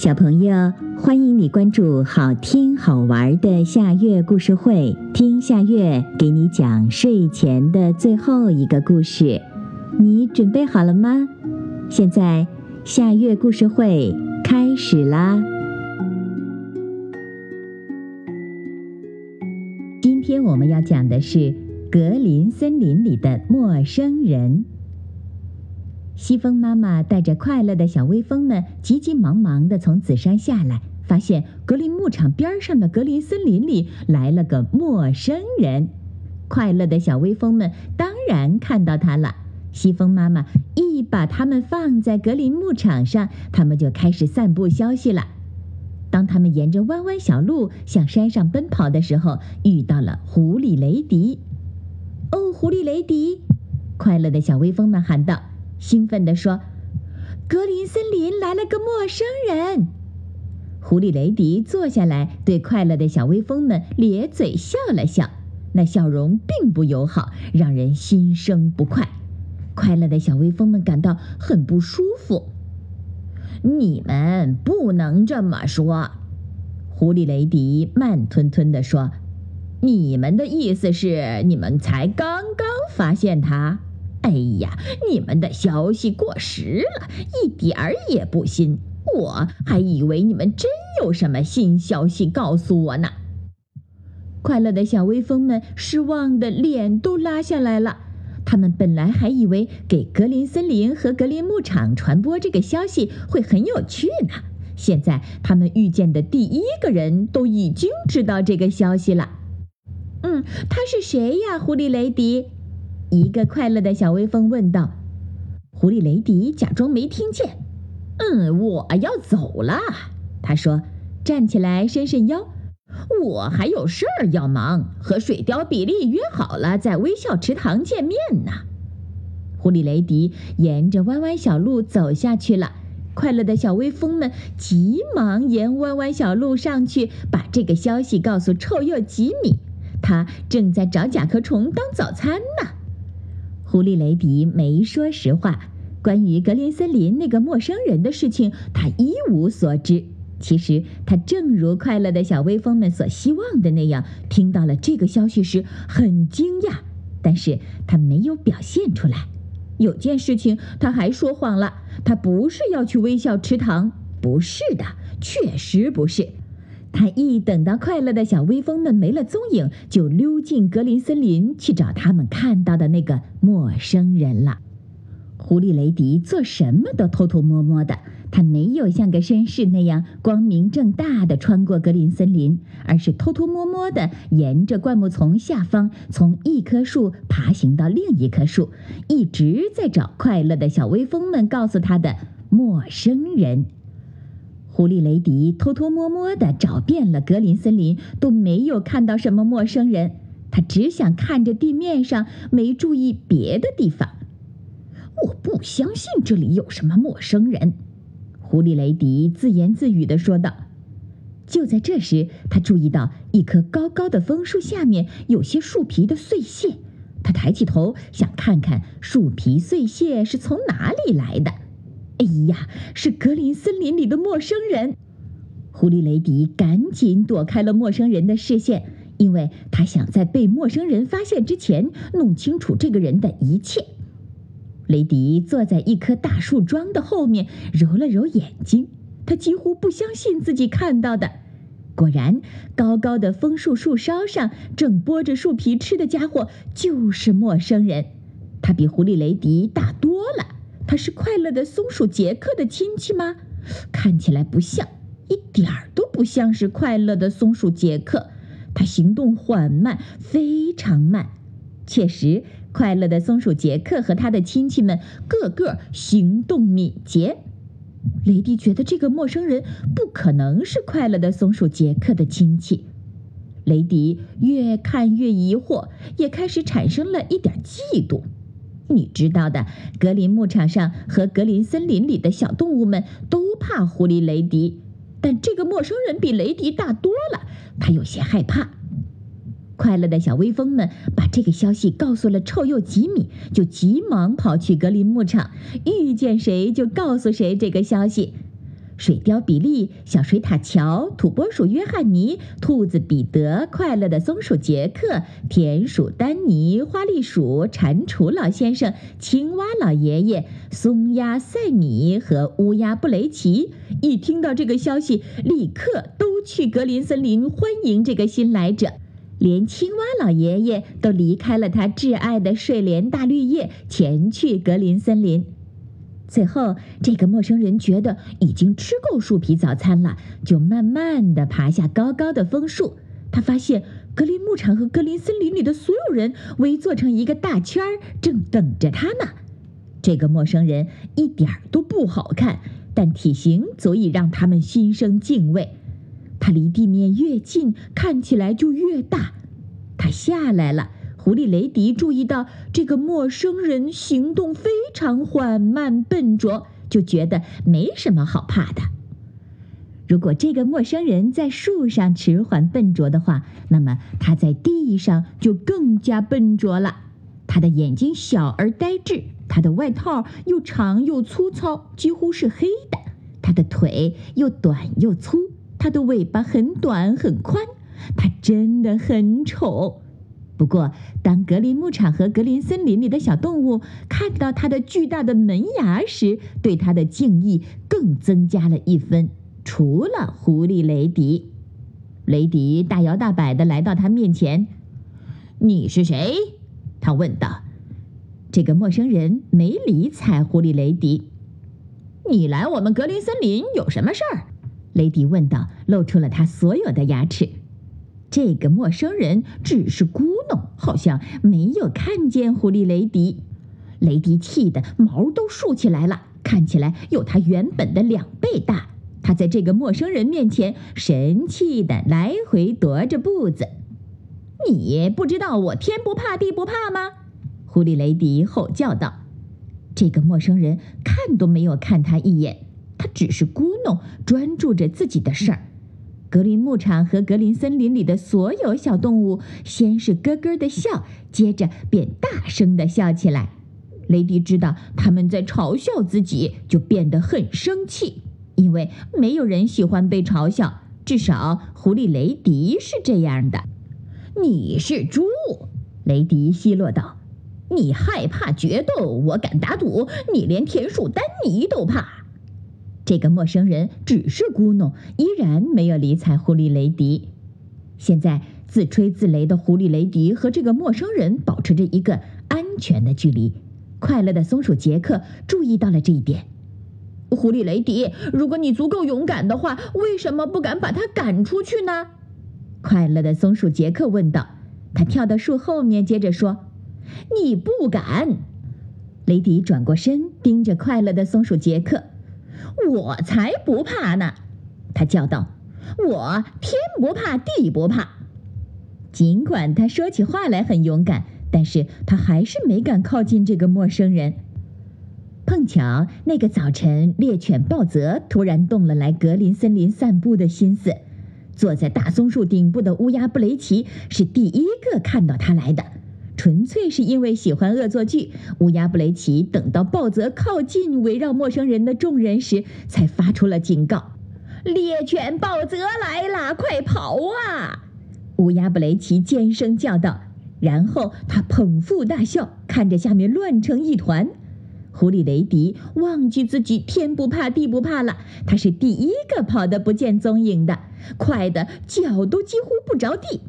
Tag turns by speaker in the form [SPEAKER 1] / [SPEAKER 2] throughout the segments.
[SPEAKER 1] 小朋友，欢迎你关注好听好玩的夏月故事会，听夏月给你讲睡前的最后一个故事。你准备好了吗？现在夏月故事会开始啦！今天我们要讲的是格林森林里的陌生人。西风妈妈带着快乐的小微风们，急急忙忙地从紫山下来，发现格林牧场边上的格林森林里来了个陌生人。快乐的小微风们当然看到他了。西风妈妈一把他们放在格林牧场上，他们就开始散布消息了。当他们沿着弯弯小路向山上奔跑的时候，遇到了狐狸雷迪。哦，狐狸雷迪！快乐的小微风们喊道。兴奋地说：“格林森林来了个陌生人。”狐狸雷迪坐下来，对快乐的小微风们咧嘴笑了笑，那笑容并不友好，让人心生不快。快乐的小微风们感到很不舒服。
[SPEAKER 2] 你们不能这么说，狐狸雷迪慢吞吞地说：“你们的意思是，你们才刚刚发现他？”哎呀，你们的消息过时了，一点儿也不新。我还以为你们真有什么新消息告诉我呢。
[SPEAKER 1] 快乐的小微风们失望的脸都拉下来了。他们本来还以为给格林森林和格林牧场传播这个消息会很有趣呢。现在他们遇见的第一个人都已经知道这个消息了。嗯，他是谁呀？狐狸雷迪。一个快乐的小微风问道：“狐狸雷迪假装没听见。”“
[SPEAKER 2] 嗯，我要走了。”
[SPEAKER 1] 他说，站起来伸伸腰。
[SPEAKER 2] “我还有事儿要忙，和水貂比利约好了在微笑池塘见面呢。”
[SPEAKER 1] 狐狸雷迪沿着弯弯小路走下去了。快乐的小微风们急忙沿弯弯小路上去，把这个消息告诉臭鼬吉米。他正在找甲壳虫当早餐呢。狐狸雷迪没说实话，关于格林森林那个陌生人的事情，他一无所知。其实他正如快乐的小微风们所希望的那样，听到了这个消息时很惊讶，但是他没有表现出来。有件事情他还说谎了，他不是要去微笑池塘，不是的，确实不是。他 一等到快乐的小微风们没了踪影，就溜进格林森林去找他们看到的那个陌生人了。狐狸雷迪做什么都偷偷摸摸的，他没有像个绅士那样光明正大的穿过格林森林，而是偷偷摸摸的沿着灌木丛下方，从一棵树爬行到另一棵树，一直在找快乐的小微风们告诉他的陌生人。狐狸雷迪偷偷摸摸地找遍了格林森林，都没有看到什么陌生人。他只想看着地面上，没注意别的地方。
[SPEAKER 2] 我不相信这里有什么陌生人，
[SPEAKER 1] 狐狸雷迪自言自语地说道。就在这时，他注意到一棵高高的枫树下面有些树皮的碎屑。他抬起头，想看看树皮碎屑是从哪里来的。哎呀，是格林森林里的陌生人！狐狸雷迪赶紧躲开了陌生人的视线，因为他想在被陌生人发现之前弄清楚这个人的一切。雷迪坐在一棵大树桩的后面，揉了揉眼睛，他几乎不相信自己看到的。果然，高高的枫树树梢上正剥着树皮吃的家伙就是陌生人，他比狐狸雷迪大多了。他是快乐的松鼠杰克的亲戚吗？看起来不像，一点儿都不像是快乐的松鼠杰克。他行动缓慢，非常慢。确实，快乐的松鼠杰克和他的亲戚们个个行动敏捷。雷迪觉得这个陌生人不可能是快乐的松鼠杰克的亲戚。雷迪越看越疑惑，也开始产生了一点嫉妒。你知道的，格林牧场上和格林森林里的小动物们都怕狐狸雷迪，但这个陌生人比雷迪大多了，他有些害怕。快乐的小微风们把这个消息告诉了臭鼬吉米，就急忙跑去格林牧场，遇见谁就告诉谁这个消息。水貂比利、小水獭乔、土拨鼠约翰尼、兔子彼得、快乐的松鼠杰克、田鼠丹尼、花栗鼠、蟾蜍老先生、青蛙老爷爷、松鸭赛米和乌鸦布雷奇，一听到这个消息，立刻都去格林森林欢迎这个新来者。连青蛙老爷爷都离开了他挚爱的睡莲大绿叶，前去格林森林。最后，这个陌生人觉得已经吃够树皮早餐了，就慢慢地爬下高高的枫树。他发现格林牧场和格林森林里的所有人围坐成一个大圈儿，正等着他呢。这个陌生人一点儿都不好看，但体型足以让他们心生敬畏。他离地面越近，看起来就越大。他下来了。狐狸雷迪注意到这个陌生人行动非常缓慢笨拙，就觉得没什么好怕的。如果这个陌生人在树上迟缓笨拙的话，那么他在地上就更加笨拙了。他的眼睛小而呆滞，他的外套又长又粗糙，几乎是黑的。他的腿又短又粗，他的尾巴很短很宽，他真的很丑。不过，当格林牧场和格林森林里的小动物看到它的巨大的门牙时，对它的敬意更增加了一分。除了狐狸雷迪，雷迪大摇大摆地来到他面前。“你是谁？”他问道。这个陌生人没理睬狐狸雷迪。“你来我们格林森林有什么事儿？”雷迪问道，露出了他所有的牙齿。这个陌生人只是孤，好像没有看见狐狸雷迪。雷迪气得毛都竖起来了，看起来有他原本的两倍大。他在这个陌生人面前神气地来回踱着步子。你不知道我天不怕地不怕吗？狐狸雷迪吼叫道。这个陌生人看都没有看他一眼，他只是咕哝，专注着自己的事儿。格林牧场和格林森林里的所有小动物先是咯咯的笑，接着便大声的笑起来。雷迪知道他们在嘲笑自己，就变得很生气，因为没有人喜欢被嘲笑，至少狐狸雷迪是这样的。你是猪，雷迪奚落道。你害怕决斗，我敢打赌，你连田鼠丹尼都怕。这个陌生人只是咕哝，依然没有理睬狐狸雷迪。现在自吹自擂的狐狸雷迪和这个陌生人保持着一个安全的距离。快乐的松鼠杰克注意到了这一点。狐狸雷迪，如果你足够勇敢的话，为什么不敢把他赶出去呢？快乐的松鼠杰克问道。他跳到树后面，接着说：“你不敢。”雷迪转过身，盯着快乐的松鼠杰克。我才不怕呢！他叫道：“我天不怕地不怕。”尽管他说起话来很勇敢，但是他还是没敢靠近这个陌生人。碰巧那个早晨，猎犬鲍泽突然动了来格林森林散步的心思。坐在大松树顶部的乌鸦布雷奇是第一个看到他来的。纯粹是因为喜欢恶作剧，乌鸦布雷奇等到鲍泽靠近围绕陌生人的众人时，才发出了警告：“猎犬鲍泽来啦，快跑啊！”乌鸦布雷奇尖声叫道，然后他捧腹大笑，看着下面乱成一团。狐狸雷迪忘记自己天不怕地不怕了，他是第一个跑得不见踪影的，快的脚都几乎不着地。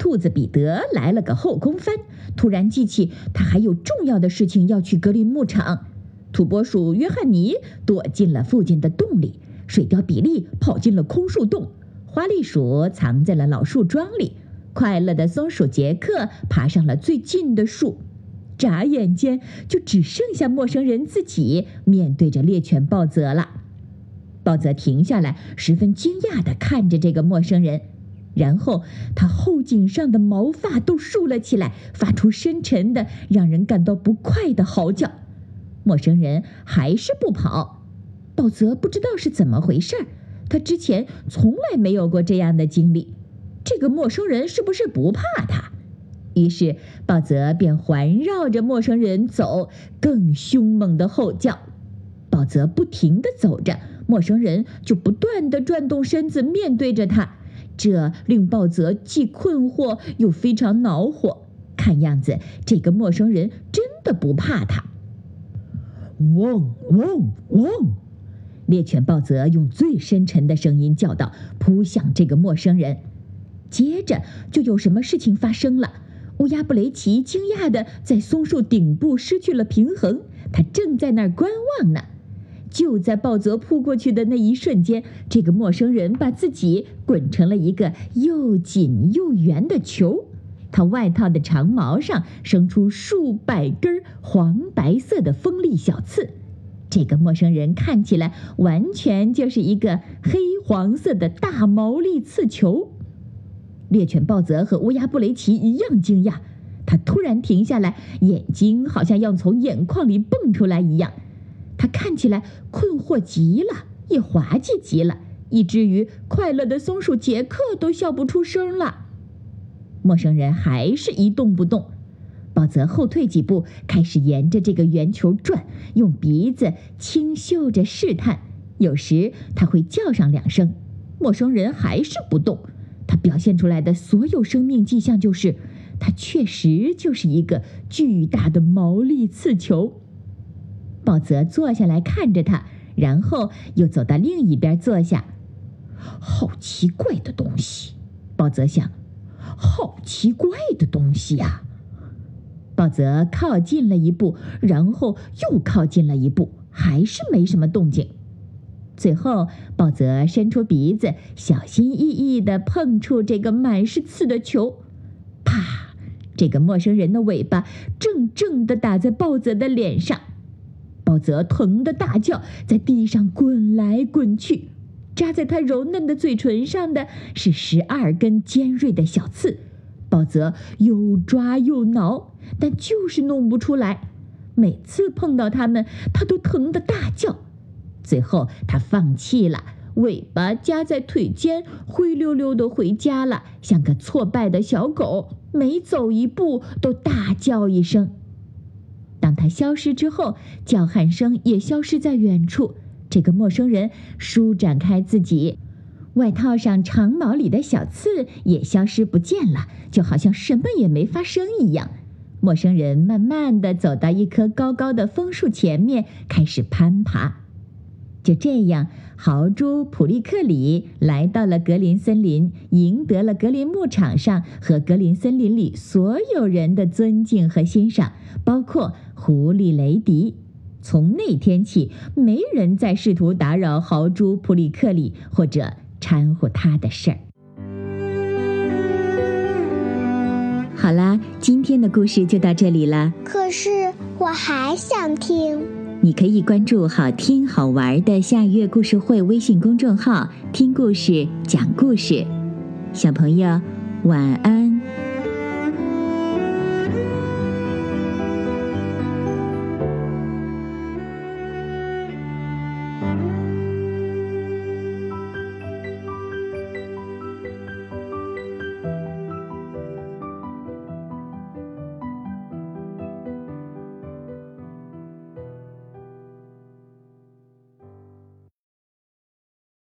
[SPEAKER 1] 兔子彼得来了个后空翻，突然记起他还有重要的事情要去格林牧场。土拨鼠约翰尼躲进了附近的洞里，水貂比利跑进了空树洞，花栗鼠藏在了老树桩里，快乐的松鼠杰克爬上了最近的树。眨眼间，就只剩下陌生人自己面对着猎犬鲍泽了。鲍泽停下来，十分惊讶地看着这个陌生人。然后，他后颈上的毛发都竖了起来，发出深沉的、让人感到不快的嚎叫。陌生人还是不跑。鲍泽不知道是怎么回事儿，他之前从来没有过这样的经历。这个陌生人是不是不怕他？于是，鲍泽便环绕着陌生人走，更凶猛的吼叫。鲍泽不停地走着。陌生人就不断地转动身子面对着他，这令鲍泽既困惑又非常恼火。看样子，这个陌生人真的不怕他。
[SPEAKER 2] 汪汪汪！
[SPEAKER 1] 猎犬鲍泽用最深沉的声音叫道，扑向这个陌生人。接着就有什么事情发生了。乌鸦布雷奇惊讶地在松树顶部失去了平衡，他正在那儿观望呢。就在鲍泽扑过去的那一瞬间，这个陌生人把自己滚成了一个又紧又圆的球。他外套的长毛上生出数百根黄白色的锋利小刺。这个陌生人看起来完全就是一个黑黄色的大毛利刺球。猎犬鲍泽和乌鸦布雷奇一样惊讶，他突然停下来，眼睛好像要从眼眶里蹦出来一样。他看起来困惑极了，也滑稽极了，以至于快乐的松鼠杰克都笑不出声了。陌生人还是一动不动。鲍泽后退几步，开始沿着这个圆球转，用鼻子轻嗅着试探。有时他会叫上两声，陌生人还是不动。他表现出来的所有生命迹象就是，他确实就是一个巨大的毛利刺球。鲍泽坐下来看着他，然后又走到另一边坐下。好奇怪的东西，鲍泽想。好奇怪的东西呀！鲍泽靠近了一步，然后又靠近了一步，还是没什么动静。最后，鲍泽伸出鼻子，小心翼翼地碰触这个满是刺的球。啪！这个陌生人的尾巴正正地打在鲍泽的脸上，鲍泽疼得大叫，在地上滚来滚去。扎在他柔嫩的嘴唇上的是十二根尖锐的小刺。鲍泽又抓又挠，但就是弄不出来。每次碰到它们，他都疼得大叫。最后，他放弃了，尾巴夹在腿间，灰溜溜的回家了，像个挫败的小狗，每走一步都大叫一声。当他消失之后，叫喊声也消失在远处。这个陌生人舒展开自己。外套上长毛里的小刺也消失不见了，就好像什么也没发生一样。陌生人慢慢的走到一棵高高的枫树前面，开始攀爬。就这样，豪猪普利克里来到了格林森林，赢得了格林牧场上和格林森林里所有人的尊敬和欣赏，包括狐狸雷迪。从那天起，没人再试图打扰豪猪普里克里或者。掺和他的事儿。好啦，今天的故事就到这里了。
[SPEAKER 3] 可是我还想听。
[SPEAKER 1] 你可以关注“好听好玩的下月故事会”微信公众号，听故事，讲故事。小朋友，晚安。